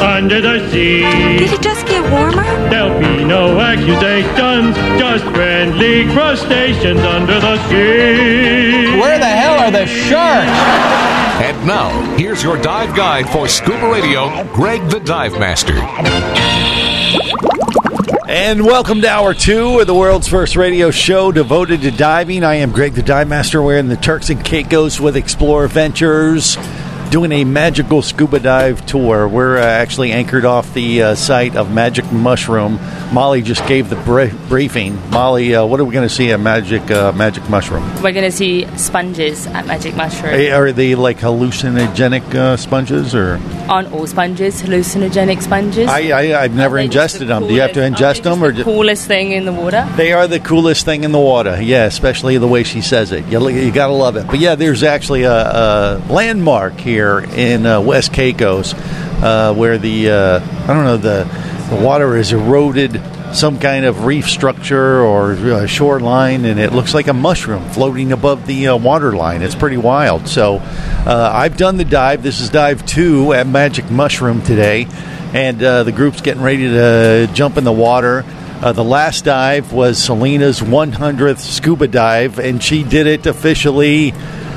under the sea. Did it just get warmer? There'll be no accusations, just friendly crustaceans under the sea. Where the hell are the sharks? And now, here's your dive guide for scuba radio, Greg the Dive Master. And welcome to hour two of the world's first radio show devoted to diving. I am Greg the Dive Master. We're in the Turks and Caicos with Explorer Ventures, doing a magical scuba dive tour. We're uh, actually anchored off the uh, site of Magic Mushroom. Molly just gave the br- briefing. Molly, uh, what are we going to see at Magic uh, Magic Mushroom? We're going to see sponges at Magic Mushroom. Eh, Are they like hallucinogenic uh, sponges or? Aren't all sponges hallucinogenic sponges? I, I I've never Are they just ingested the them. Do you have to ingest them or? the coolest thing in the water? They are the coolest thing in the water. Yeah, especially the way she says it. You, you got to love it. But yeah, there's actually a, a landmark here in uh, West Caicos uh, where the uh, I don't know the the water is eroded some kind of reef structure or uh, shoreline, and it looks like a mushroom floating above the uh, water line. It's pretty wild. So uh, I've done the dive. This is dive two at Magic Mushroom today, and uh, the group's getting ready to jump in the water. Uh, the last dive was Selena's 100th scuba dive, and she did it officially.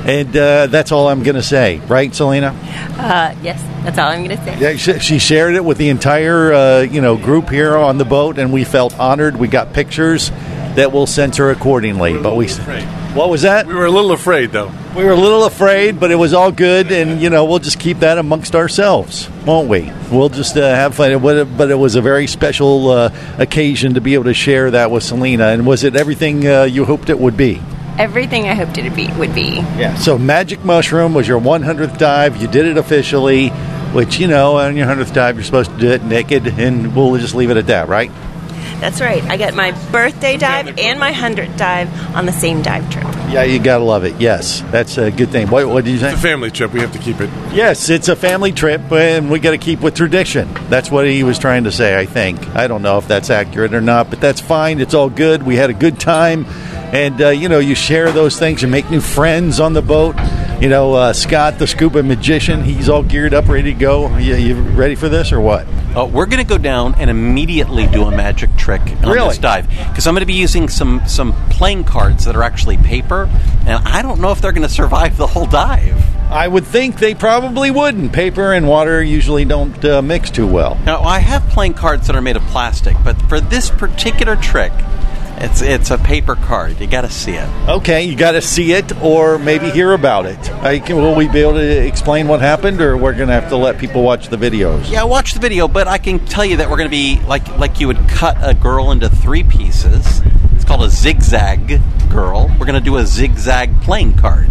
And uh, that's all I'm going to say, right, Selena? Uh, yes, that's all I'm going to say. Yeah, she, she shared it with the entire uh, you know group here on the boat, and we felt honored. We got pictures that we'll censor accordingly. But we, what was that? We were a little afraid, though. We were a little afraid, but it was all good, and you know we'll just keep that amongst ourselves, won't we? We'll just uh, have fun. But it was a very special uh, occasion to be able to share that with Selena. And was it everything uh, you hoped it would be? Everything I hoped it would be. Would be. Yeah. So Magic Mushroom was your 100th dive. You did it officially, which you know on your 100th dive you're supposed to do it naked, and we'll just leave it at that, right? That's right. I got my birthday dive and my hundredth dive on the same dive trip. Yeah, you gotta love it. Yes, that's a good thing. What, what did you say? It's a family trip. We have to keep it. Yes, it's a family trip, and we got to keep with tradition. That's what he was trying to say, I think. I don't know if that's accurate or not, but that's fine. It's all good. We had a good time, and uh, you know, you share those things. You make new friends on the boat. You know, uh, Scott, the scuba magician, he's all geared up, ready to go. You, you ready for this or what? Uh, we're going to go down and immediately do a magic trick on Really? this dive because I'm going to be using some some playing cards that are actually paper, and I don't know if they're going to survive the whole dive. I would think they probably wouldn't. Paper and water usually don't uh, mix too well. Now I have playing cards that are made of plastic, but for this particular trick, it's it's a paper card. You got to see it. Okay, you got to see it or maybe hear about it. I can, will we be able to explain what happened, or we're going to have to let people watch the videos? Yeah, watch the video, but I can tell you that we're going to be like like you would cut a girl into three pieces. It's called a zigzag girl. We're going to do a zigzag playing card.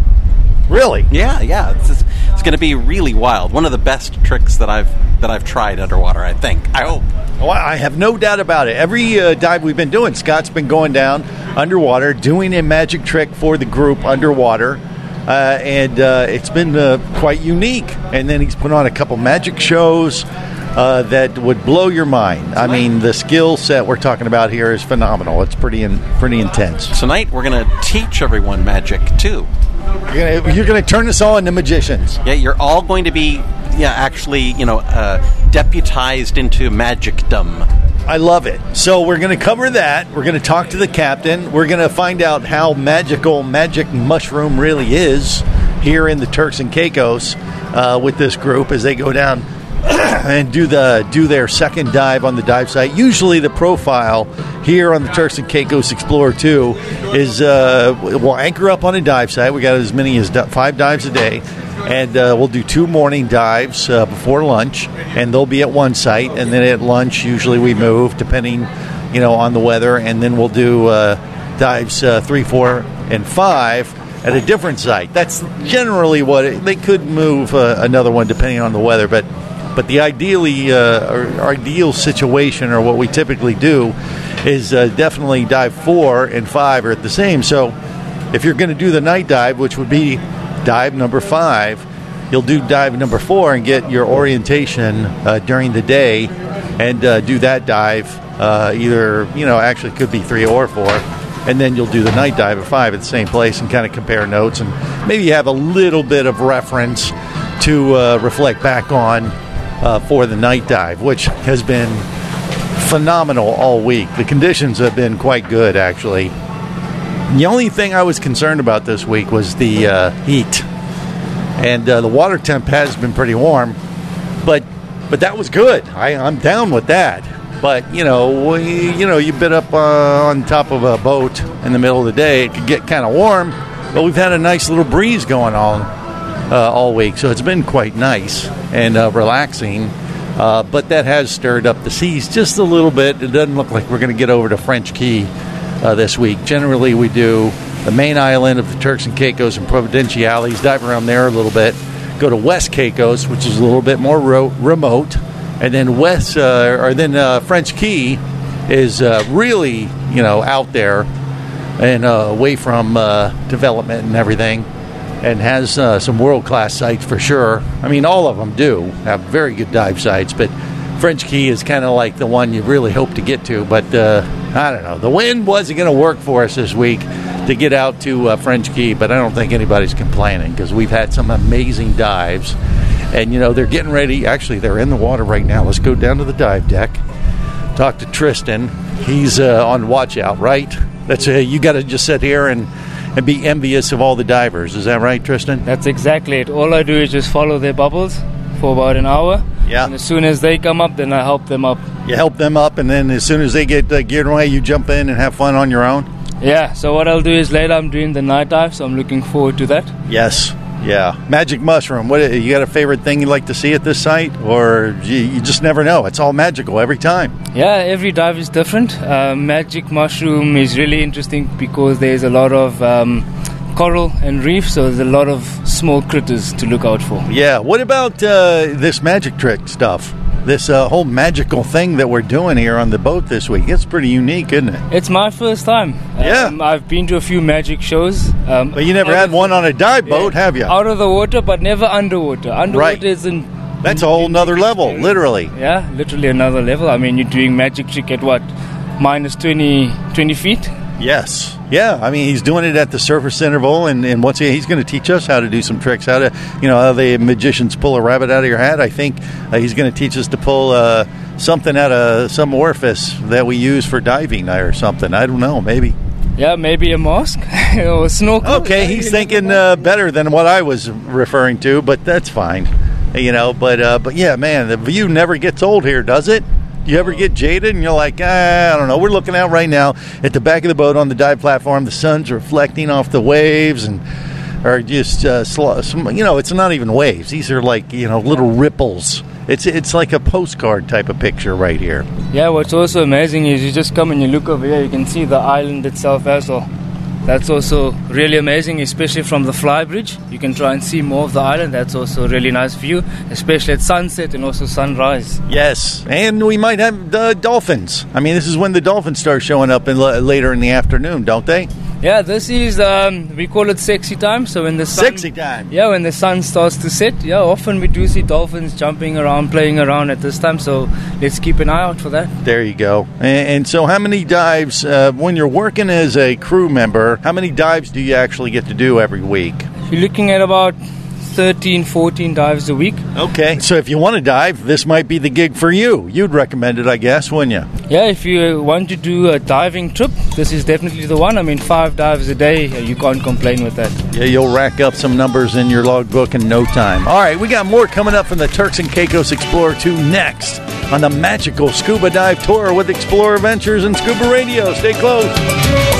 Really? Yeah, yeah. It's, it's, it's going to be really wild. One of the best tricks that I've that I've tried underwater. I think. I hope. I have no doubt about it. Every uh, dive we've been doing, Scott's been going down underwater, doing a magic trick for the group underwater. Uh, and uh, it's been uh, quite unique. And then he's put on a couple magic shows uh, that would blow your mind. I mean, the skill set we're talking about here is phenomenal. It's pretty in, pretty intense. Tonight we're going to teach everyone magic too. You're gonna, you're gonna turn us all into magicians. Yeah, you're all going to be yeah actually you know uh, deputized into magicdom. I love it. So we're going to cover that. We're going to talk to the captain. We're going to find out how magical Magic Mushroom really is here in the Turks and Caicos uh, with this group as they go down and do the do their second dive on the dive site. Usually, the profile here on the Turks and Caicos Explorer Two is uh, we'll anchor up on a dive site. We got as many as five dives a day. and uh, we'll do two morning dives uh, before lunch, and they'll be at one site, and then at lunch usually we move depending, you know, on the weather, and then we'll do uh, dives uh, three, four, and five at a different site. That's generally what it, they could move uh, another one depending on the weather, but but the ideally uh, ideal situation or what we typically do is uh, definitely dive four and five are at the same. So if you're going to do the night dive, which would be dive number five, you'll do dive number four and get your orientation uh, during the day and uh, do that dive. Uh, either you know actually could be three or four and then you'll do the night dive at five at the same place and kind of compare notes and maybe have a little bit of reference to uh, reflect back on uh, for the night dive, which has been phenomenal all week. The conditions have been quite good, actually. The only thing I was concerned about this week was the uh, heat, and uh, the water temp has been pretty warm, but but that was good. I, I'm down with that. But you know, we, you know, you've been up uh, on top of a boat in the middle of the day. It could get kind of warm, but we've had a nice little breeze going on uh, all week, so it's been quite nice and uh, relaxing. Uh, but that has stirred up the seas just a little bit. It doesn't look like we're going to get over to French Cay uh, this week. Generally, we do the main island of the Turks and Caicos and Providenciales, dive around there a little bit, go to West Caicos, which is a little bit more ro- remote, and then West uh, or then uh, French Cay is really you know out there and away from development and everything, and has uh, some world class sites for sure. I mean, all of them do have very good dive sites, but French Cay is kind of like the one you really hope to get to. But uh, I don't know, the wind wasn't going to work for us this week to get out to uh, French Cay, but I don't think anybody's complaining because we've had some amazing dives. And you know they're getting ready. Actually, they're in the water right now. Let's go down to the dive deck. Talk to Tristan. He's uh, on watch out, right? That's uh, you got to just sit here and and be envious of all the divers. Is that right, Tristan? That's exactly it. All I do is just follow their bubbles for about an hour. Yeah. And as soon as they come up, then I help them up. You help them up, and then as soon as they get uh, geared away, you jump in and have fun on your own. Yeah. So what I'll do is later I'm doing the night dive, so I'm looking forward to that. Yes. Yeah. Magic mushroom. What you got a favorite thing you'd like to see at this site, or you, you just never know? It's all magical every time. Yeah, every dive is different. Uh, magic mushroom is really interesting because there's a lot of um, coral and reef, so there's a lot of small critters to look out for. Yeah. What about uh, this magic trick stuff? This uh, whole magical thing that we're doing here on the boat this week. It's pretty unique, isn't it? It's my first time. Yeah. Um, I've been to a few magic shows. Um, But you never had of- one on a dive boat, have you? Out of the water, but never underwater. Underwater Right. isn't. That's a whole nother level, literally. Yeah, literally another level. I mean, you're doing magic trick at what? Minus 20, 20 feet? Yes. Yeah. I mean, he's doing it at the surface interval, and, and once he, he's going to teach us how to do some tricks, how to, you know, how the magicians pull a rabbit out of your hat. I think uh, he's going to teach us to pull uh, something out of some orifice that we use for diving or something. I don't know. Maybe. Yeah, maybe a mask or a snorkel. Okay, he's thinking uh, better than what I was referring to, but that's fine. You know, but uh, but yeah, man, the view never gets old here, does it? You ever get jaded and you're like, ah, I don't know. We're looking out right now at the back of the boat on the dive platform. The sun's reflecting off the waves and are just uh, sl- some, you know, it's not even waves. These are like you know little ripples. It's it's like a postcard type of picture right here. Yeah, what's also amazing is you just come and you look over here, you can see the island itself as well. That's also really amazing, especially from the flybridge. You can try and see more of the island. That's also a really nice view, especially at sunset and also sunrise. Yes, and we might have the dolphins. I mean, this is when the dolphins start showing up in l- later in the afternoon, don't they? Yeah, this is um, we call it sexy time. So when the sun, Sexy time. Yeah, when the sun starts to set. Yeah, often we do see dolphins jumping around, playing around at this time. So let's keep an eye out for that. There you go. And, and so, how many dives uh, when you're working as a crew member? How many dives do you actually get to do every week? You're looking at about 13, 14 dives a week. Okay, so if you want to dive, this might be the gig for you. You'd recommend it, I guess, wouldn't you? Yeah, if you want to do a diving trip, this is definitely the one. I mean, five dives a day, uh, you can't complain with that. Yeah, you'll rack up some numbers in your logbook in no time. All right, we got more coming up from the Turks and Caicos Explorer 2 next on the magical scuba dive tour with Explorer Ventures and Scuba Radio. Stay close.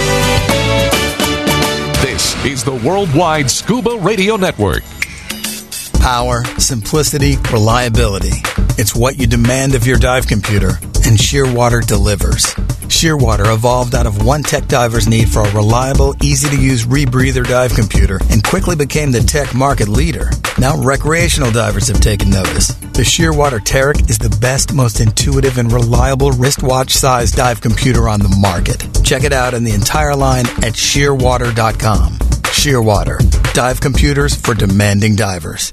Is the Worldwide Scuba Radio Network. Power, simplicity, reliability. It's what you demand of your dive computer, and Shearwater delivers. Shearwater evolved out of one tech diver's need for a reliable, easy to use rebreather dive computer and quickly became the tech market leader. Now recreational divers have taken notice. The Shearwater Teric is the best, most intuitive, and reliable wristwatch sized dive computer on the market. Check it out in the entire line at shearwater.com. Shearwater, dive computers for demanding divers.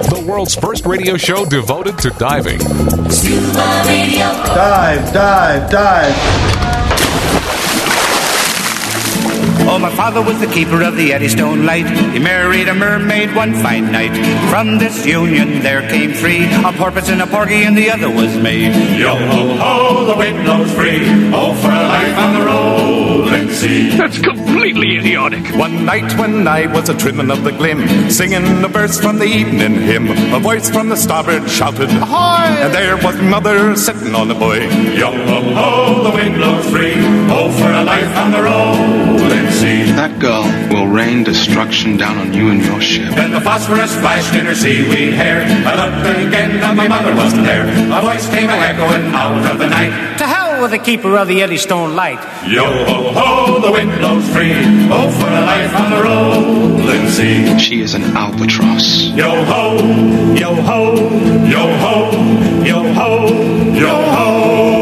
The world's first radio show devoted to diving. Scuba Radio. Dive, dive, dive. Oh, my father was the keeper of the Eddystone Light. He married a mermaid one fine night. From this union there came three, a porpoise and a porgy, and the other was me. Yo ho ho, the wind blows free. Oh, for a life on the rolling sea. That's completely idiotic. One night when I was a trimming of the glim, singing a verse from the evening hymn, a voice from the starboard shouted, Ahoy! And there was mother sitting on the buoy. Yo ho ho, the wind blows free. Oh, for a life on the rolling sea. That girl will rain destruction down on you and your ship. Then the phosphorus flashed in her seaweed hair. I looked again, and my mother wasn't there. A voice came echoing out of the night. To hell with the keeper of the Eddystone Light. Yo ho ho, the wind blows free. Oh, for a life on the rolling sea. She is an albatross. Yo ho, yo ho, yo ho, yo ho, yo ho.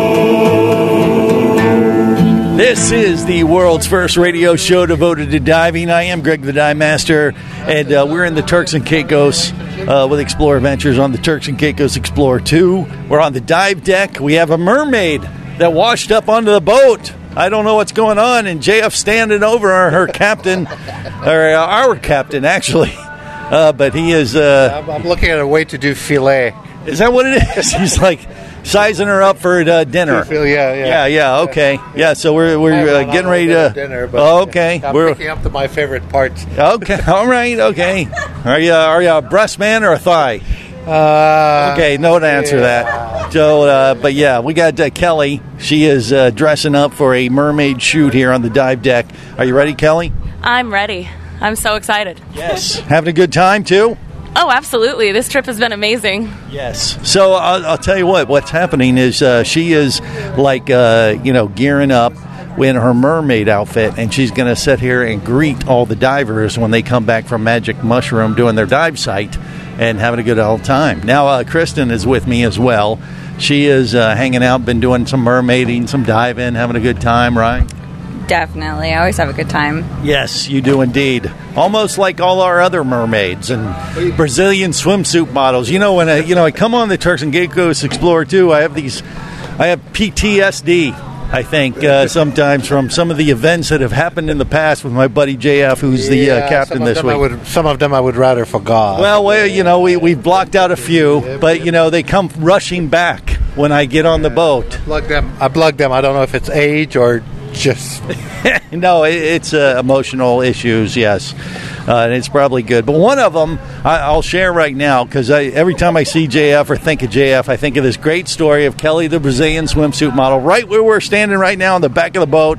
This is the world's first radio show devoted to diving. I am Greg the Dive Master, and uh, we're in the Turks and Caicos uh, with Explorer Ventures on the Turks and Caicos Explorer 2. We're on the dive deck. We have a mermaid that washed up onto the boat. I don't know what's going on, and JF standing over her, her captain, or uh, our captain, actually. Uh, but he is. Uh, I'm, I'm looking at a way to do filet. Is that what it is? He's like sizing her up for uh, dinner. Yeah, yeah, yeah, yeah. Okay, yeah. So we're we're uh, getting ready to dinner. But oh, okay, I'm we're picking up to my favorite parts. okay. All right, okay. Are you are you a breast man or a thigh? Uh, okay, no to answer yeah. that. So, uh, but yeah, we got uh, Kelly. She is uh, dressing up for a mermaid shoot here on the dive deck. Are you ready, Kelly? I'm ready. I'm so excited. Yes. Having a good time too. Oh, absolutely. This trip has been amazing. Yes. So I'll, I'll tell you what. What's happening is uh, she is like uh, you know gearing up in her mermaid outfit, and she's going to sit here and greet all the divers when they come back from Magic Mushroom doing their dive site and having a good old time. Now, uh, Kristen is with me as well. She is uh, hanging out, been doing some mermaiding, some diving, having a good time, right? Definitely. I always have a good time. Yes, you do indeed. Almost like all our other mermaids and Brazilian swimsuit models. You know, when I, you know I come on the Turks and Caicos Explorer 2, I have these, I have PTSD I think uh, sometimes from some of the events that have happened in the past with my buddy JF, who's the Yeah, uh, captain this them week. Would, some of them I would rather forgot. Well, well, you know, we we blocked out a few, but you know they come rushing back when I get on the boat. I Plug them. I plugged them. I don't know if it's age or just. no, it, it's uh, emotional issues, yes, uh, and it's probably good. But one of them I, I'll share right now because every time I see JF or think of JF, I think of this great story of Kelly, the Brazilian swimsuit model, right where we're standing right now on the back of the boat,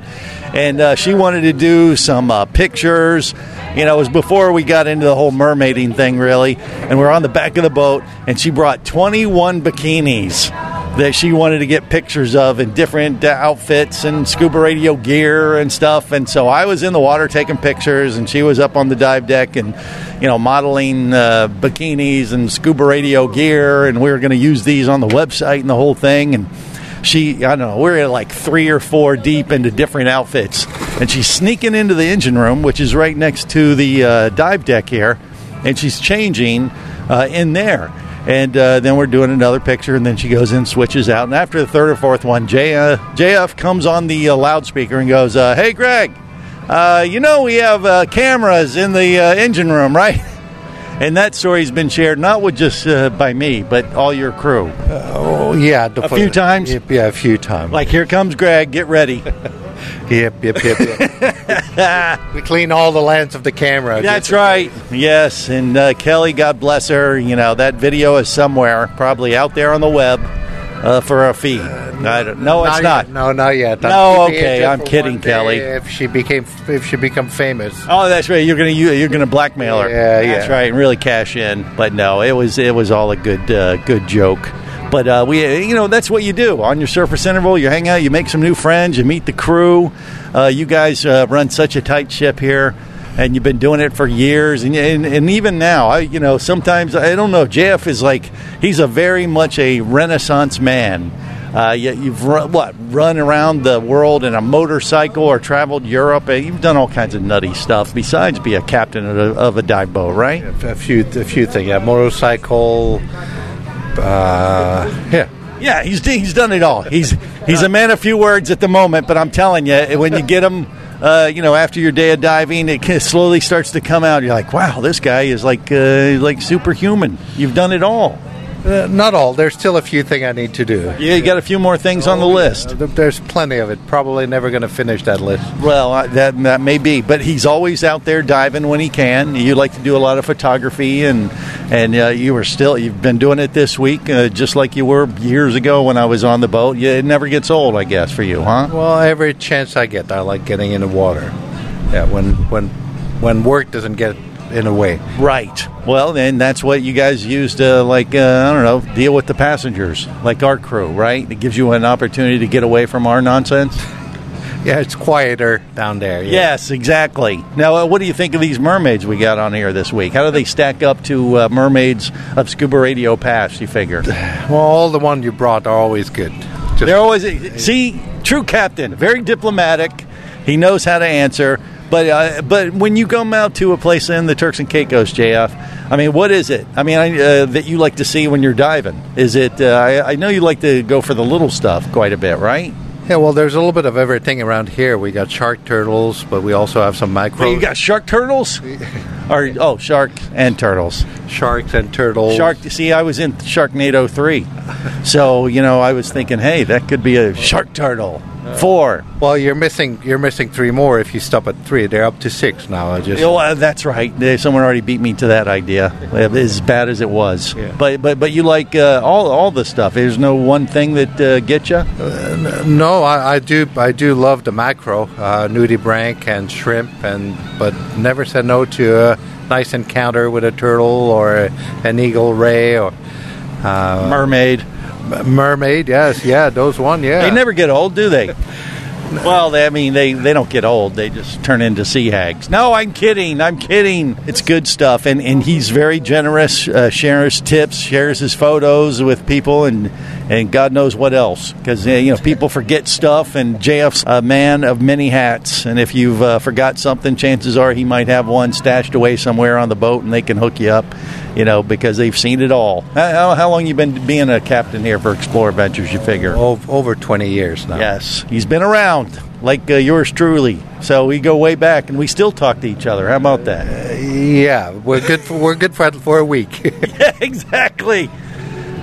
and uh, she wanted to do some uh, pictures. You know, it was before we got into the whole mermaiding thing, really. And we're on the back of the boat, and she brought 21 bikinis that she wanted to get pictures of in different uh, outfits and scuba radio gear and stuff. And so I was in the water taking pictures, and she was up on the dive deck and, you know, modeling uh, bikinis and scuba radio gear. And we were going to use these on the website and the whole thing. And she, I don't know, we're like three or four deep into different outfits. And she's sneaking into the engine room, which is right next to the uh, dive deck here. And she's changing uh, in there. And uh, then we're doing another picture, and then she goes in, switches out. And after the third or fourth one, J, uh, JF comes on the uh, loudspeaker and goes, uh, Hey, Greg, uh, you know we have uh, cameras in the uh, engine room, right? And that story's been shared not with just uh, by me, but all your crew. oh yeah, a few times. Yeah, a few times. Like here comes Greg, get ready. Yep, yep, yep. yep. we clean all the lens of the camera. That's right. Yes, and uh, Kelly, God bless her. You know that video is somewhere, probably out there on the web, uh, for a fee. I don't, no, it's Not yet. No, not yet. I'm No, okay, I'm kidding, Kelly. If she became, if she become famous. Oh, that's right. You're gonna you, you're gonna blackmail her. Yeah, That's yeah. right. And really cash in. But no, it was it was all a good uh, good joke. But uh, we, you know, that's what you do on your surface interval. You hang out, you make some new friends, you meet the crew. Uh, you guys uh, run such a tight ship here, and you've been doing it for years. And, and, and even now, I, you know, sometimes I don't know. JF is like he's a very much a Renaissance man. Uh, you, you've run, what run around the world in a motorcycle or traveled Europe. Uh, You've done all kinds of nutty stuff besides be a captain of a, of a dive boat, right? A few, a few things. Yeah, motorcycle. Uh, yeah. Yeah, he's he's done it all. He's he's a man of few words at the moment, but I'm telling you, when you get him, uh, you know, after your day of diving, it slowly starts to come out. You're like, wow, this guy is like uh, like superhuman. You've done it all. Uh, not all. There's still a few things I need to do. Yeah, you got a few more things on the list. Uh, There's plenty of it. Probably never going to finish that list. Well, uh, that that may be, but he's always out there diving when he can. You like to do a lot of photography, and and uh, you were still you've been doing it this week, uh, just like you were years ago when I was on the boat. Yeah, it never gets old, I guess, for you, huh? Well, every chance I get, I like getting in the water. Yeah, when when when work doesn't get in a way. Right. Well, then that's what you guys use to, like, uh, I don't know, deal with the passengers, like our crew, right? It gives you an opportunity to get away from our nonsense. Yeah, it's quieter down there. Yeah. Yes, exactly. Now, uh, what do you think of these mermaids we got on here this week? How do they stack up to uh, mermaids of Scuba Radio Pass? You figure? Well, all the ones you brought are always good. Just- They're always see true captain, very diplomatic. He knows how to answer. But uh, but when you come out to a place in the Turks and Caicos, JF, I mean, what is it? I mean, I, uh, that you like to see when you're diving? Is it? Uh, I, I know you like to go for the little stuff quite a bit, right? Yeah, well, there's a little bit of everything around here. We got shark turtles, but we also have some micro Well, you got shark turtles, or oh, shark and turtles. sharks and turtles. Shark. See, I was in Sharknado three, so you know I was thinking, hey, that could be a shark turtle. Four. Well, you're missing you're missing three more. If you stop at three, they're up to six now. I just Oh, uh, that's right. Someone already beat me to that idea. Uh, As bad as it was, but but but you like uh, all all the stuff. There's no one thing that uh, gets you. no, I, I do I do love the macro, uh, nudibranch and shrimp, and but never said no to a nice encounter with a turtle or a, an eagle ray or uh, mermaid. Mermaid, yes, yeah, those one, yeah. They never get old, do they? Well, they, I mean, they, they don't get old. They just turn into sea hags. No, I'm kidding. I'm kidding. It's good stuff, and and he's very generous. Uh, shares tips, shares his photos with people, and and God knows what else. Because you know people forget stuff, and JF's a man of many hats. And if you've uh, forgot something, chances are he might have one stashed away somewhere on the boat, and they can hook you up. You know, because they've seen it all. How, how long you been being a captain here for Explorer Ventures? You figure over, twenty years now. Yes, he's been around like uh, yours truly. So we go way back, and we still talk to each other. How about that? yeah, we're good. For, we're good for for a week. yeah, exactly.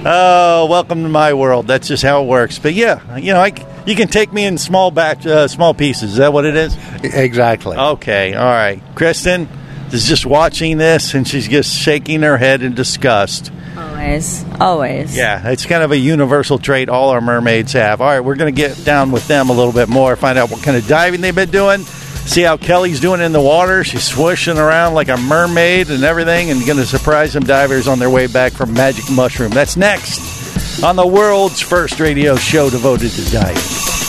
Oh, welcome to my world. That's just how it works. But yeah, you know, I, you can take me in small batch, uh, small pieces. Is that what it is? Exactly. Okay. All right. Kristen is just watching this, and she's just shaking her head in disgust. Always. Always. Yeah, it's kind of a universal trait all our mermaids have. All right, we're going to get down with them a little bit more, find out what kind of diving they've been doing, see how Kelly's doing in the water. She's swishing around like a mermaid and everything, and going to surprise some divers on their way back from Magic Mushroom. That's next on the world's first radio show devoted to diving.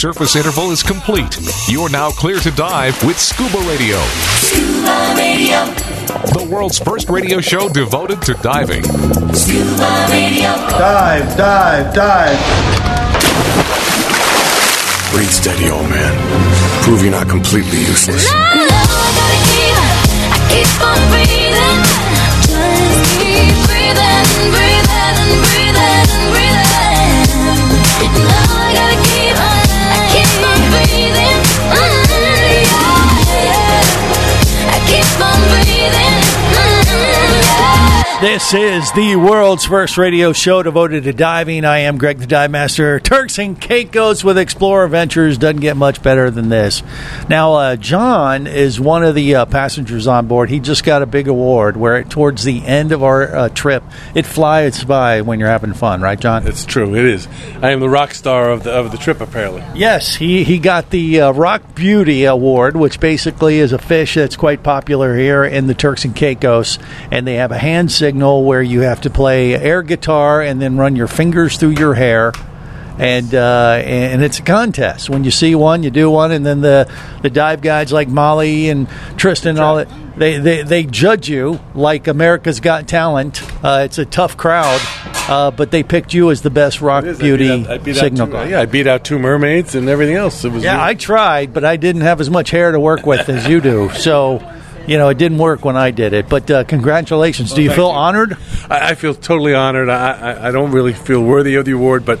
surface interval is complete. You are now clear to dive with Scuba Radio. Scuba Radio. The world's first radio show devoted to diving. Scuba Radio. Dive, dive, dive. Breathe steady, old man. Prove you're not completely useless. Keep on This is the world's first radio show devoted to diving. I am Greg the Dive Master. Turks and Caicos with Explorer Ventures doesn't get much better than this. Now, uh, John is one of the uh, passengers on board. He just got a big award where, towards the end of our uh, trip, it flies by when you're having fun, right, John? It's true. It is. I am the rock star of the of the trip, apparently. Yes, he, he got the uh, Rock Beauty Award, which basically is a fish that's quite popular here in the Turks and Caicos. And they have a hand signal where you have to play air guitar and then run your fingers through your hair. And uh, and it's a contest. When you see one, you do one, and then the, the dive guides like Molly and Tristan and all that they, they they judge you like America's Got Talent. Uh, it's a tough crowd, uh, but they picked you as the best rock is. I beauty beat out- I beat out signal two- guy. yeah, I beat out two mermaids and everything else. It was Yeah, I tried, but I didn't have as much hair to work with as you do. So, you know, it didn't work when I did it. But uh, congratulations. do you feel you. honored? I, I feel totally honored. I, I I don't really feel worthy of the award, but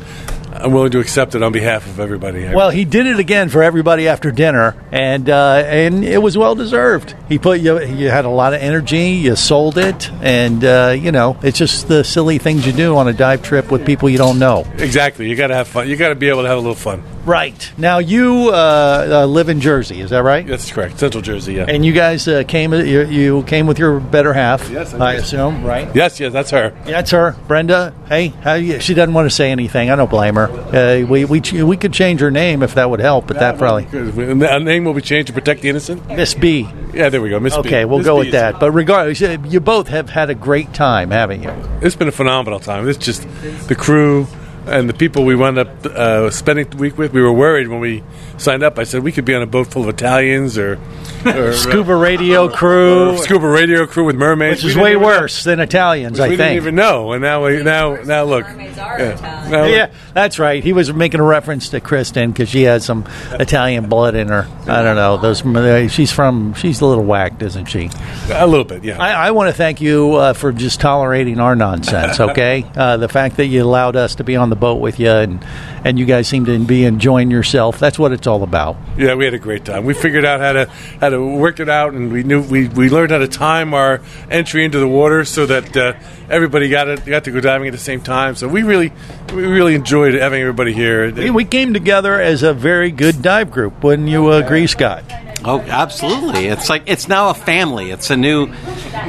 I'm willing to accept it on behalf of everybody. Well, he did it again for everybody after dinner, and uh, and it was well deserved. He put you you had a lot of energy, you sold it, and uh, you know it's just the silly things you do on a dive trip with people you don't know. exactly. You got to have fun. You got to be able to have a little fun. Right now, you uh, uh, live in Jersey, is that right? That's correct. Central Jersey. Yeah. And you guys uh, came you, you came with your better half, Yes, I I assume, right? Yes, yes, that's her. Yeah, that's her, Brenda. Hey, how you, she doesn't want to say anything. I don't blame her. Uh, we we we could change her name if that would help, but that probably the name will be changed to protect the innocent. Miss B. Yeah, there we go, Miss B. Okay, we'll Miss go B with that. But regardless, uh, you both have had a great time, haven't you? It's been a phenomenal time. It's just the crew and the people we wound up uh, spending the week with. We were worried when we signed up. I said we could be on a boat full of Italians or, or Scuba radio crew, or scuba radio crew with mermaids, which is way didn't even- worse than Italians, which I we think. didn't even know, and now we now now look. Yeah, now look. yeah, that's right. He was making a reference to Kristen because she has some Italian blood in her. I don't know. Those uh, she's from. She's a little whacked, isn't she? a little bit. Yeah. I, I want to thank you uh, for just tolerating our nonsense. Okay, uh, the fact that you allowed us to be on the boat with you and and you guys seem to be enjoying yourself. That's what it's all about. Yeah, we had a great time. We figured out how to how to work it out, and we knew we, we learned how to time our entry into the water so that uh, everybody got it got to go diving at the same time. So we really we really enjoyed having everybody here. We- We came together as a very good dive group. Wouldn't you agree, Scott? Oh, absolutely. It's like it's now a family. It's a new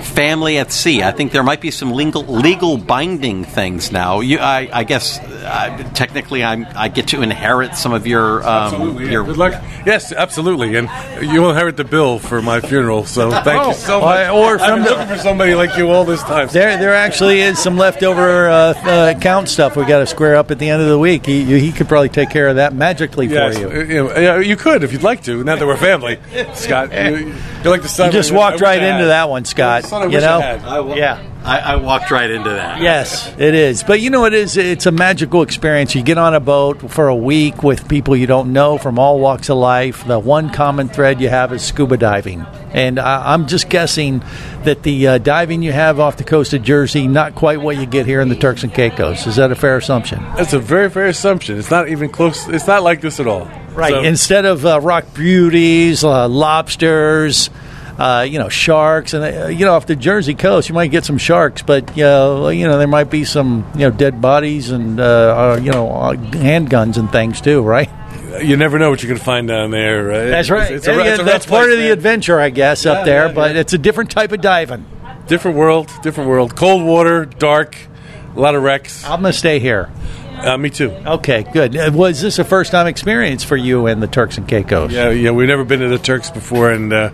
family at sea. I think there might be some legal legal binding things now. You, I, I guess, uh, technically, I'm, I get to inherit some of your um, your Good luck. Yes, absolutely, and you will inherit the bill for my funeral. So thank you so Oh, much. or I've been looking for somebody like you all this time. There, there actually is some leftover uh, uh, account stuff we got to square up at the end of the week. He, he could probably take care of that magically Yes, for you. uh, you, know, yeah, you could if you'd like to. Now that we're family, Scott, you, you're like the son. You just I walked right into that one, Scott. I you wish I know. I yeah. I, I walked right into that. Yes, it is. But you know, it is. It's a magical experience. You get on a boat for a week with people you don't know from all walks of life. The one common thread you have is scuba diving, and I, I'm just guessing that the uh, diving you have off the coast of Jersey not quite what you get here in the Turks and Caicos. Is that a fair assumption? That's a very fair assumption. It's not even close. It's not like this at all. Right. So- Instead of uh, rock beauties, uh, lobsters, uh, you know, sharks, and uh, you know, off the Jersey coast, you might get some sharks, but you know, you know, there might be some you know dead bodies and uh, uh, you know uh, handguns and things too, right? you never know what you're going to find down there. Right? That's right. It's, it's a, it's that's part place, of the man. adventure, I guess, Yeah, up there. yeah, but yeah. it's a different type of diving. Different world. Different world. Cold water, dark, a lot of wrecks. I'm gonna stay here. Uh, me too. Okay, good. Uh, Was this a first time experience for you and the Turks and Caicos? Yeah, yeah. We've never been to the Turks before, and uh,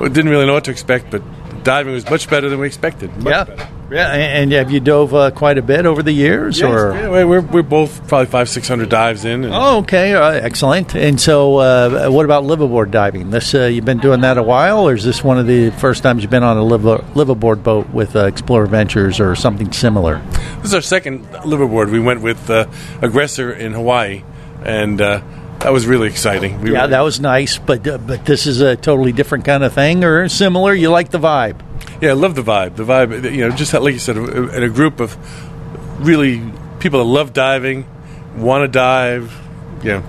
we didn't really know what to expect. But diving was much better than we expected. Much Yeah. better. Yeah, and and have you dove uh, quite a bit over the years, Yes, or? yeah, we're we're both probably five six hundred dives in. And Oh, okay, uh, excellent. And so, uh, what about liveaboard diving? This uh, you've been doing that a while, or is this one of the first times you've been on a live- liveaboard boat with uh, Explorer Ventures or something similar? This is our second liveaboard. We went with uh, Aggressor in Hawaii, and uh, that was really exciting. We yeah, were- that was nice, but uh, but this is a totally different kind of thing, or similar. You like the vibe? Yeah, I love the vibe. The vibe, you know, just like you said, in a group of really people that love diving, want to dive. Yeah,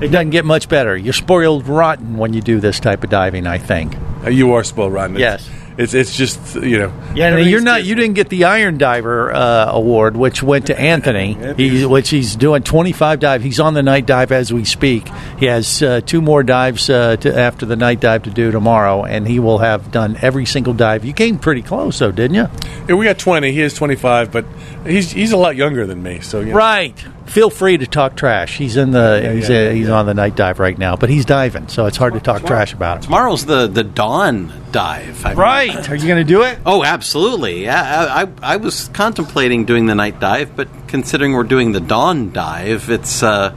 It doesn't get much better. You're spoiled rotten when you do this type of diving. I think. Uh, you are spoiled rotten. Yes. it's it's it's just you know. Yeah, and you're everything's not. You didn't get the Iron Diver uh, award, which went to Anthony. He, which he's doing 25 dive. He's on the night dive as we speak. He has uh, two more dives uh, to, after the night dive to do tomorrow, and he will have done every single dive. You came pretty close, though, didn't you? Yeah, we got 20. He is 25, but he's he's a lot younger than me. So yeah. Right. Feel free to talk trash. He's in the. he's yeah, uh, yeah, he's on the night dive right now, but he's diving, so it's hard to talk trash about him. Tomorrow's the the dawn dive. I Right. Are you going to do it? Oh, absolutely. Yeah, I, I, I was contemplating doing the night dive, but considering we're doing the dawn dive, it's uh,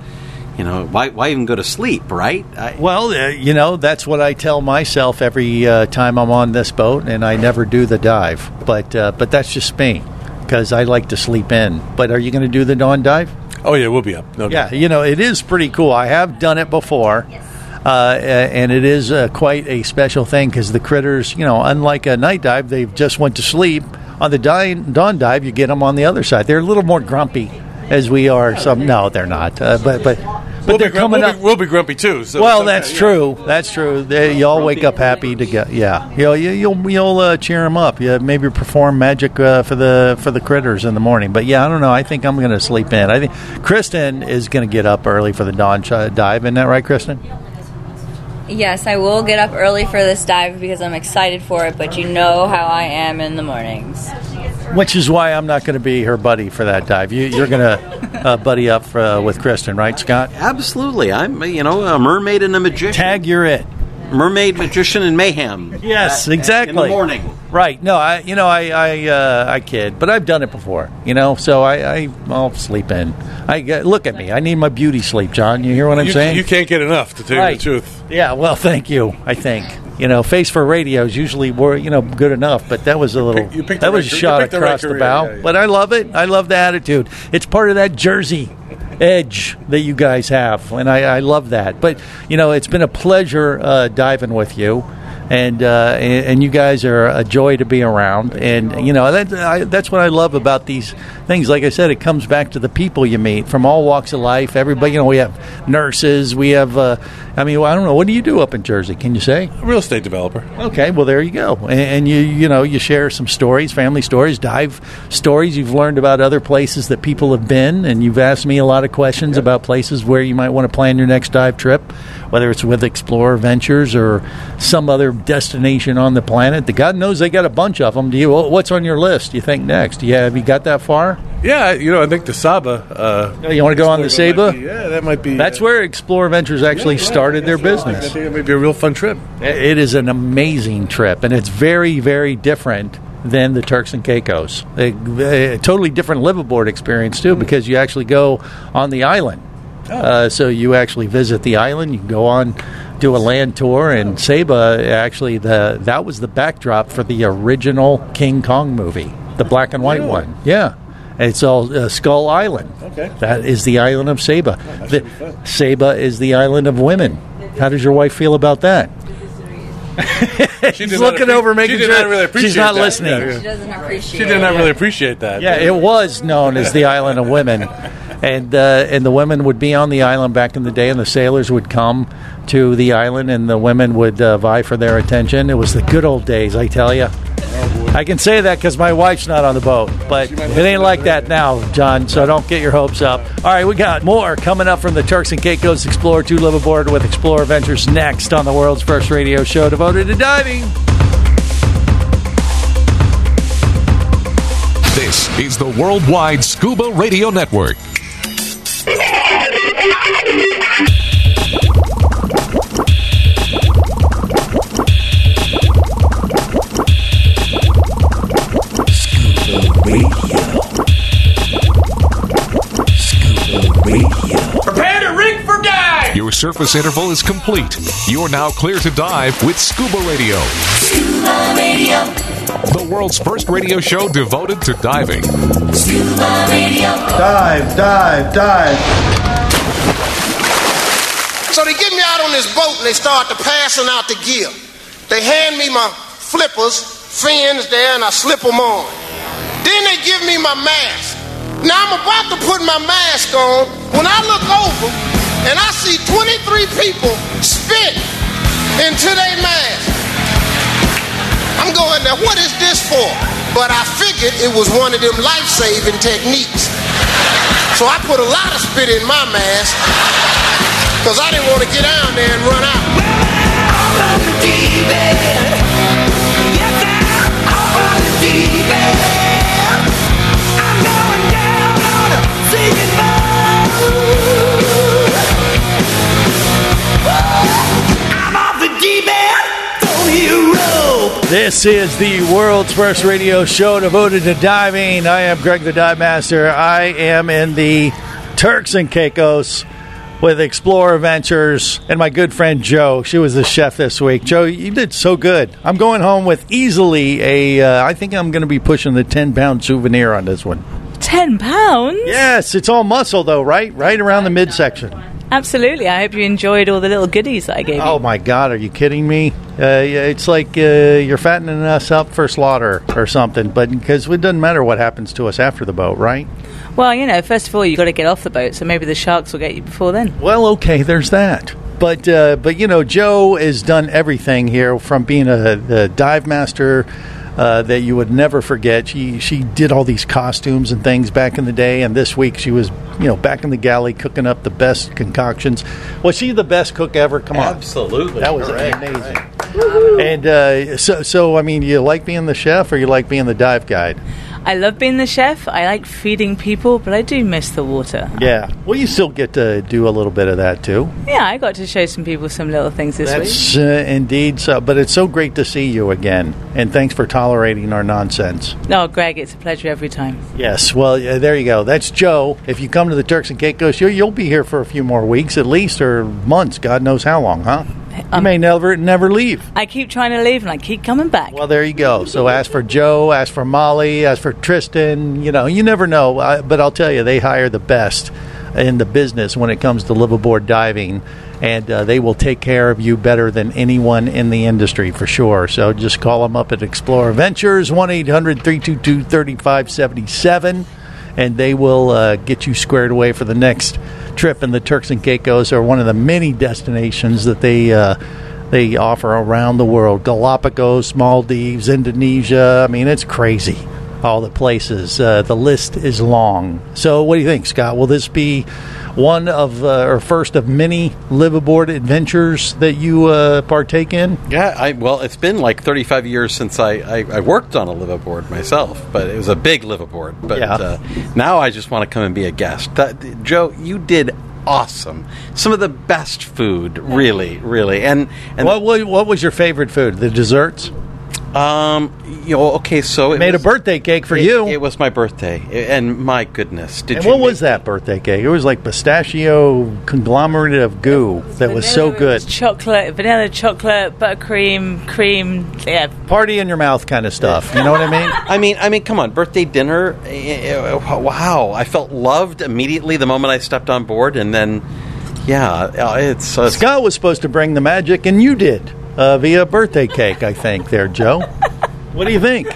you know, why why even go to sleep, right? I, Well, uh, you know, that's what I tell myself every uh, time I'm on this boat, and I never do the dive. But uh, but that's just me because I like to sleep in. But are you going to do the dawn dive? Oh yeah, we'll be up. No Yeah, you know, it is pretty cool. I have done it before. Uh, and it is uh, quite a special thing because the critters, you know, unlike a night dive, they've just went to sleep. On the dawn, dawn dive, you get them on the other side. They're a little more grumpy, as we are. Some no, they're not. Uh, but but but We'll they're be, grum- coming we'll up. Be, we'll be grumpy too. So well, it's okay, that's yeah. true. That's true. They, you all wake up happy to get. Yeah, you'll you- you'll you'll uh, cheer them up. Yeah, maybe perform magic uh, for the for the critters in the morning. But yeah, I don't know. I think I'm going to sleep in. I think Kristen is going to get up early for the dawn ch- dive. Isn't that right, Kristen? Yes, I will get up early for this dive because I'm excited for it, but you know how I am in the mornings. Which is why I'm not going to be her buddy for that dive. You, you're going to uh, buddy up uh, with Kristen, right, Scott? Absolutely. I'm, you know, a mermaid and a magician. Tag, you're it. Mermaid, magician, and mayhem. Yes, At- exactly. In the morning. Right. No, I you know I I uh, I kid, but I've done it before. You know, so I, I I'll sleep in. I get- look at me. I need my beauty sleep, John. You hear what I'm you, saying? you can't get enough, to tell Right. you the truth. Yeah. Well, thank you. I think you know, face for radio is usually were you know good enough, but that was a little you picked that was right- a shot picked the right across the, bow. yeah, yeah. But I love it. I love the attitude. It's part of that Jersey edge that you guys have, and I, I love that. But you know, it's been a pleasure uh, diving with you. And, uh, and and you guys are a joy to be around, and you know that I, that's what I love about these things. Like I said, it comes back to the people you meet from all walks of life. Everybody, you know, we have nurses, we have. Uh, I mean, I don't know. What do you do up in Jersey? Can you say? Real estate developer. Okay, well there you go, and, and you you know you share some stories, family stories, dive stories. You've learned about other places that people have been, and you've asked me a lot of questions about places where you might want to plan your next dive trip, whether it's with Explorer Ventures or some other destination on the planet. The God knows they got a bunch of them. Do you? What's on your list? Do You think next? Yeah, have you got that far? Yeah, you know, I think the Saba. Uh, Oh, you want to go on the Saba? be- yeah, that might be. That's where Explorer Ventures actually started their I business. think it may be a real fun trip. It is an amazing trip, and it's very, very different than the Turks and Caicos. A, a totally different liveaboard experience too, because you actually go on the island. Uh, so you actually visit the island. You go on, do a land tour, and Saba actually the that was the backdrop for the original King Kong movie, the black and white Really? one. Yeah. It's all uh, Skull Island. Okay. That is the island of Saba. The, Saba is the island of women. How does your wife feel about that? She's looking appre- over, making she sure not really appreciate she's not that. listening. Yeah, yeah. She doesn't appreciate She did not really appreciate that. Yeah, it was known as the island of women, and uh, and the women would be on the island back in the day, and the sailors would come to the island, and the women would uh, vie for their attention. It was the good old days, I tell you. I can say that because my wife's not on the boat, but it ain't like that now, John. So don't get your hopes up. All right, we got more coming up from the Turks and Caicos Explorer 2 Live Aboard with Explorer Ventures next on the world's first radio show devoted to diving. This is the Worldwide Scuba Radio Network. Surface interval is complete. You're now clear to dive with Scuba Radio, Scuba Radio, the world's first radio show devoted to diving. Scuba Radio. Dive, dive, dive. So they get me out on this boat and they start to passing out the gear. They hand me my flippers, fins there, and I slip them on. Then they give me my mask. Now I'm about to put my mask on when I look over and I see 23 people spit into their mask. I'm going, now what is this for? But I figured it was one of them life-saving techniques. So I put a lot of spit in my mask because I didn't want to get down there and run out. This is the world's first radio show devoted to diving. I am Greg the Dive Master. I am in the Turks and Caicos with Explorer Ventures and my good friend Joe. She was the chef this week. Joe, you did so good. I'm going home with easily a. Uh, I think I'm going to be pushing the 10 pound souvenir on this one. Ten pounds? Yes, it's all muscle though, right? Right around the midsection. Absolutely. I hope you enjoyed all the little goodies that I gave you. Oh my God, are you kidding me? Uh, it's like uh, you're fattening us up for slaughter or something. But because it doesn't matter what happens to us after the boat, right? Well, you know, first of all, you've got to get off the boat, so maybe the sharks will get you before then. Well, okay, there's that. But uh, but you know, Joe has done everything here from being a, a dive master. Uh, that you would never forget. She she did all these costumes and things back in the day, and this week she was you know back in the galley cooking up the best concoctions. Was she the best cook ever? Come on, Absolutely. that was Correct. amazing. And uh, so so I mean, you like being the chef or you like being the dive guide? I love being the chef. I like feeding people, but I do miss the water. Yeah. Well, you still get to do a little bit of that too. Yeah, I got to show some people some little things this week. That's uh, indeed so. But it's so great to see you again, and thanks for tolerating our nonsense. No, Greg, it's a pleasure every time. Yes. Well, yeah, there you go. That's Joe. If you come to the Turks and Caicos show, you'll be here for a few more weeks at least, or months. God knows how long, huh? You may never never leave. I keep trying to leave and I keep coming back. Well, there you go. So ask for Joe, ask for Molly, ask for Tristan. You know, you never know. I, but I'll tell you, they hire the best in the business when it comes to liveaboard diving, and uh, they will take care of you better than anyone in the industry for sure. So just call them up at Explorer Ventures, 1 800 322 3577, and they will uh, get you squared away for the next trip in the Turks and Caicos are one of the many destinations that they. Uh, they offer around the world Galapagos, Maldives, Indonesia. I mean, it's crazy. All the places. Uh, the list is long. So, what do you think, Scott? Will this be one of, uh, or first of many liveaboard adventures that you uh, partake in? Yeah, I well, it's been like 35 years since I, I, I worked on a liveaboard myself, but it was a big liveaboard. But Yeah. uh, now I just want to come and be a guest. That, Joe, you did awesome. Some of the best food, really, really. And and what, what what was your favorite food? The desserts? Um, you know, okay, so it Made was, a birthday cake for it- you. It was my birthday, and my goodness, did and you what was that birthday cake? It was like pistachio conglomerate of goo that was so Vanilla, good. Chocolate, vanilla chocolate, buttercream, cream. Yeah. Party in your mouth kind of stuff. You know what I mean? I mean, I mean, come on, birthday dinner. eh, eh, Wow, I felt loved immediately the moment I stepped on board, and then, yeah, uh, it's uh, Scott was supposed to bring the magic, and you did uh, via birthday cake. I think there, Joe. what do you think?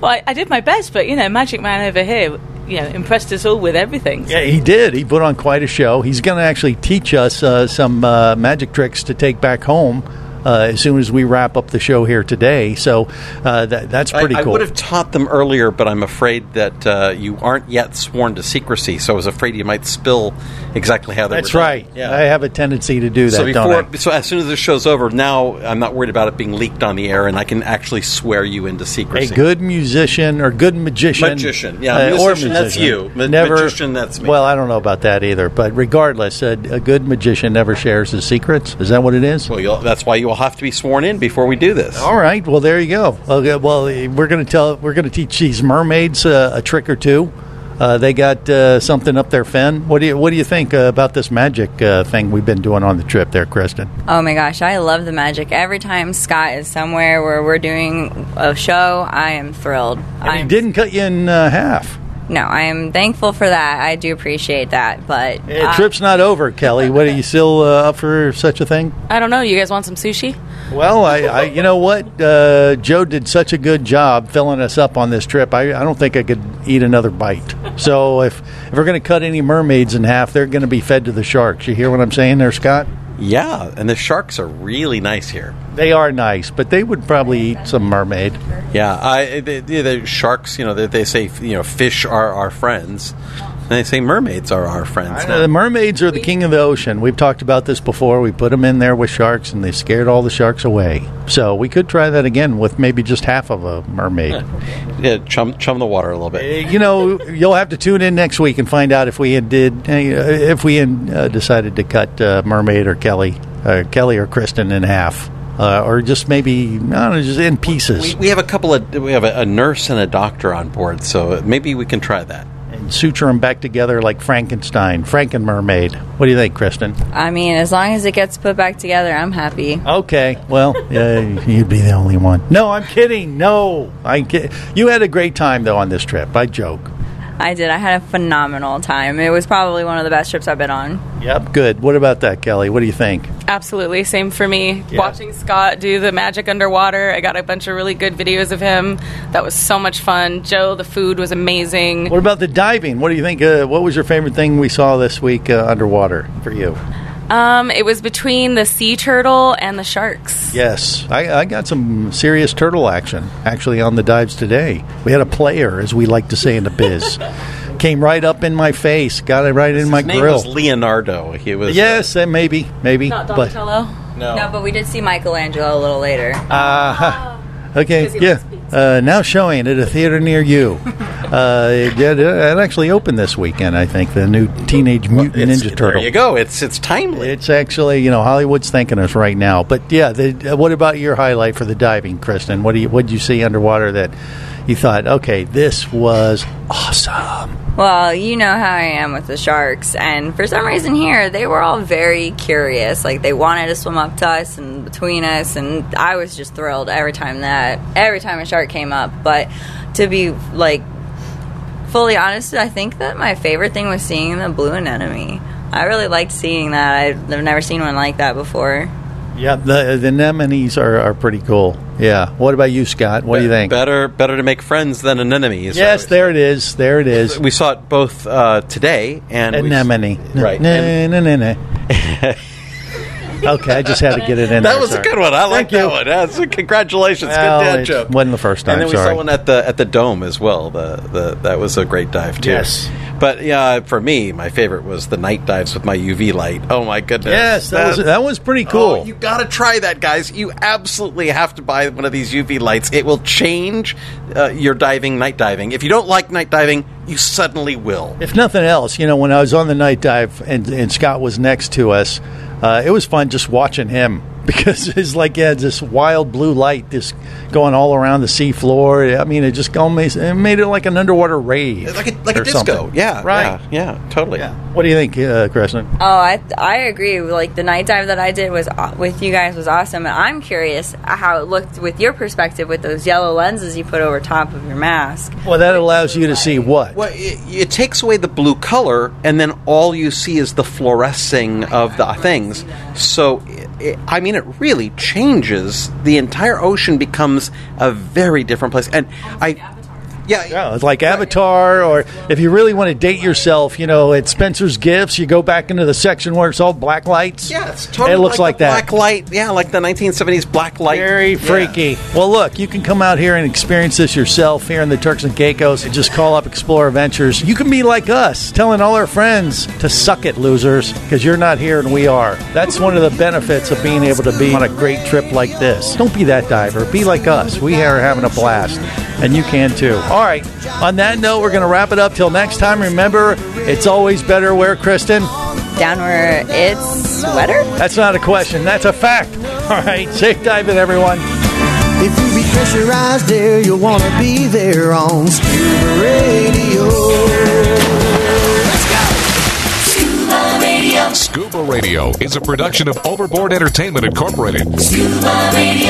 Well, I, I did my best, but you know, Magic Man over here, you know, impressed us all with everything. Yeah, he did. He put on quite a show. He's going to actually teach us uh, some uh, magic tricks to take back home uh, as soon as we wrap up the show here today. So uh, that, that's pretty I, cool. I would have taught them earlier, but I'm afraid that uh, you aren't yet sworn to secrecy, so I was afraid you might spill exactly how they That's right. I have a tendency to do that, so before, so as soon as the show's over, now I'm not worried about it being leaked on the air, and I can actually swear you into secrecy. A good musician or good magician. Magician, yeah, uh, or musician, that's you. Ma- never, magician, that's me. Well, I don't know about that either. But regardless, a, a good magician never shares his secrets. Is that what it is? Well, that's why you will have to be sworn in before we do this. All right. Well, there you go. Okay, well, we're going to tell. We're going to teach these mermaids uh, a trick or two. Uh, they got uh, something up their fin. What do you What do you think uh, about this magic uh, thing we've been doing on the trip there, Kristen? Oh my gosh, I love the magic. Every time Scott is somewhere where we're doing a show, I am thrilled. I didn't cut you in uh, half. No, I am thankful for that. I do appreciate that, but Uh, uh, trip's not over, Kelly. What are you still uh, up for such a thing? I don't know. You guys want some sushi? Well, I, I you know what? Uh, Joe did such a good job filling us up on this trip. I, I don't think I could eat another bite. So if if we're going to cut any mermaids in half, they're going to be fed to the sharks. You hear what I'm saying there, Scott? Yeah, and the sharks are really nice here. They are nice, but they would probably eat some mermaid. Yeah, I the, the, sharks. You know, they, they say you know fish are our friends, and they say mermaids are our friends. Uh, the mermaids are the king of the ocean. We've talked about this before. We put them in there with sharks, and they scared all the sharks away. So we could try that again with maybe just half of a mermaid. Yeah, chum chum the water a little bit. you know, you'll have to tune in next week and find out if we did uh, if we had uh, decided to cut uh, Mermaid or Kelly, uh, Kelly or Kristen in half, uh, or just maybe I don't know, just in pieces. We, we have a couple of we have a, a nurse and a doctor on board, so maybe we can try that. Suture them back together like Frankenstein, Franken Mermaid. What do you think, Kristen? I mean, as long as it gets put back together, I'm happy. Okay, well, uh, you'd be the only one. No, I'm kidding. No, I kid- You had a great time though on this trip. I joke. I did. I had a phenomenal time. It was probably one of the best trips I've been on. Yep, good. What about that, Kelly? What do you think? Absolutely. Same for me. Yeah. Watching Scott do the magic underwater, I got a bunch of really good videos of him. That was so much fun. Joe, the food was amazing. What about the diving? What do you think? Uh, what was your favorite thing we saw this week uh, underwater for you? Um, it was between the sea turtle and the sharks. Yes, I, I got some serious turtle action actually on the dives today. We had a player, as we like to say in the biz, came right up in my face, got it right in my His name grill. was Leonardo. He was yes, uh, maybe, maybe, Not but Donatello? No. but we did see Michelangelo a little later. uh, okay, yeah. Uh, now showing at a theater near you. Uh, it, it, it actually opened this weekend, I think. The new Teenage Mutant Ninja Turtle. There you go. It's it's timely. It's actually, you know, Hollywood's thanking us right now. But yeah, the, uh, what about your highlight for the diving, Kristen? What do you what did you see underwater that you thought, okay, this was awesome? Well, you know how I am with the sharks, and for some reason here, they were all very curious. Like they wanted to swim up to us and between us, and I was just thrilled every time that every time a shark came up. But to be like fully honest, I think that my favorite thing was seeing the blue anemone. I really liked seeing that. I've never seen one like that before. Yeah, the the anemones are, are pretty cool. Yeah. What about you, Scott? What do you think? Better better to make friends than an enemy. Yes, there it is. There it is. We saw it both uh, today and we- Anemone. right? okay, I just had to get it in. that there, was a good one. I like that one. That's, congratulations. Well, good dad joke. wasn't the first time, And then we sorry. saw one at the at the dome as well. The the that was a great dive too. Yes. But yeah, for me, my favorite was the night dives with my UV light. Oh my goodness. Yes, that was that was pretty cool. Oh, you got to try that, guys. You absolutely have to buy one of these UV lights. It will change uh, your diving, night diving. If you don't like night diving, you suddenly will. If nothing else, you know, when I was on the night dive and, and Scott was next to us, uh, it was fun just watching him because it's like yeah, this wild blue light just going all around the sea floor. I mean, it just almost it made it like an underwater rave, like a, like a disco. something. Yeah, right. Yeah, yeah totally. What do you think, uh, Kristen? Oh, I I agree. Like the night dive that I did was with you guys was awesome, and I'm curious how it looked with your perspective with those yellow lenses you put over top of your mask. Well, that allows you to see what. Well, it, it takes away the blue color, and then all you see is the fluorescing of the things. So, it, I mean, it really changes. The entire ocean becomes a very different place. And I, yeah, yeah, it's like Avatar, or if you really want to date yourself, you know, at Spencer's Gifts, you go back into the section where it's all black lights. Yeah, it's totally it looks like, the that. black light. Yeah, like the 1970s black light. Very freaky. Well, look, you can come out here and experience this yourself here in the Turks and Caicos. And just call up Explorer Ventures. You can be like us, telling all our friends to suck it, losers, because you're not here and we are. That's one of the benefits of being able to be on a great trip like this. Don't be that diver. Be like us. We are having a blast, and you can too. All right. On that note, we're going to wrap it up till next time. Remember, it's always better where, Kristen? Down where it's wetter. That's not a question. That's a fact. All right. Safe diving, everyone. If you be pressurized there, you'll want to be there on Scuba Radio. Scuba Radio. Scuba Radio is a production of Overboard Entertainment Incorporated. Scuba Radio.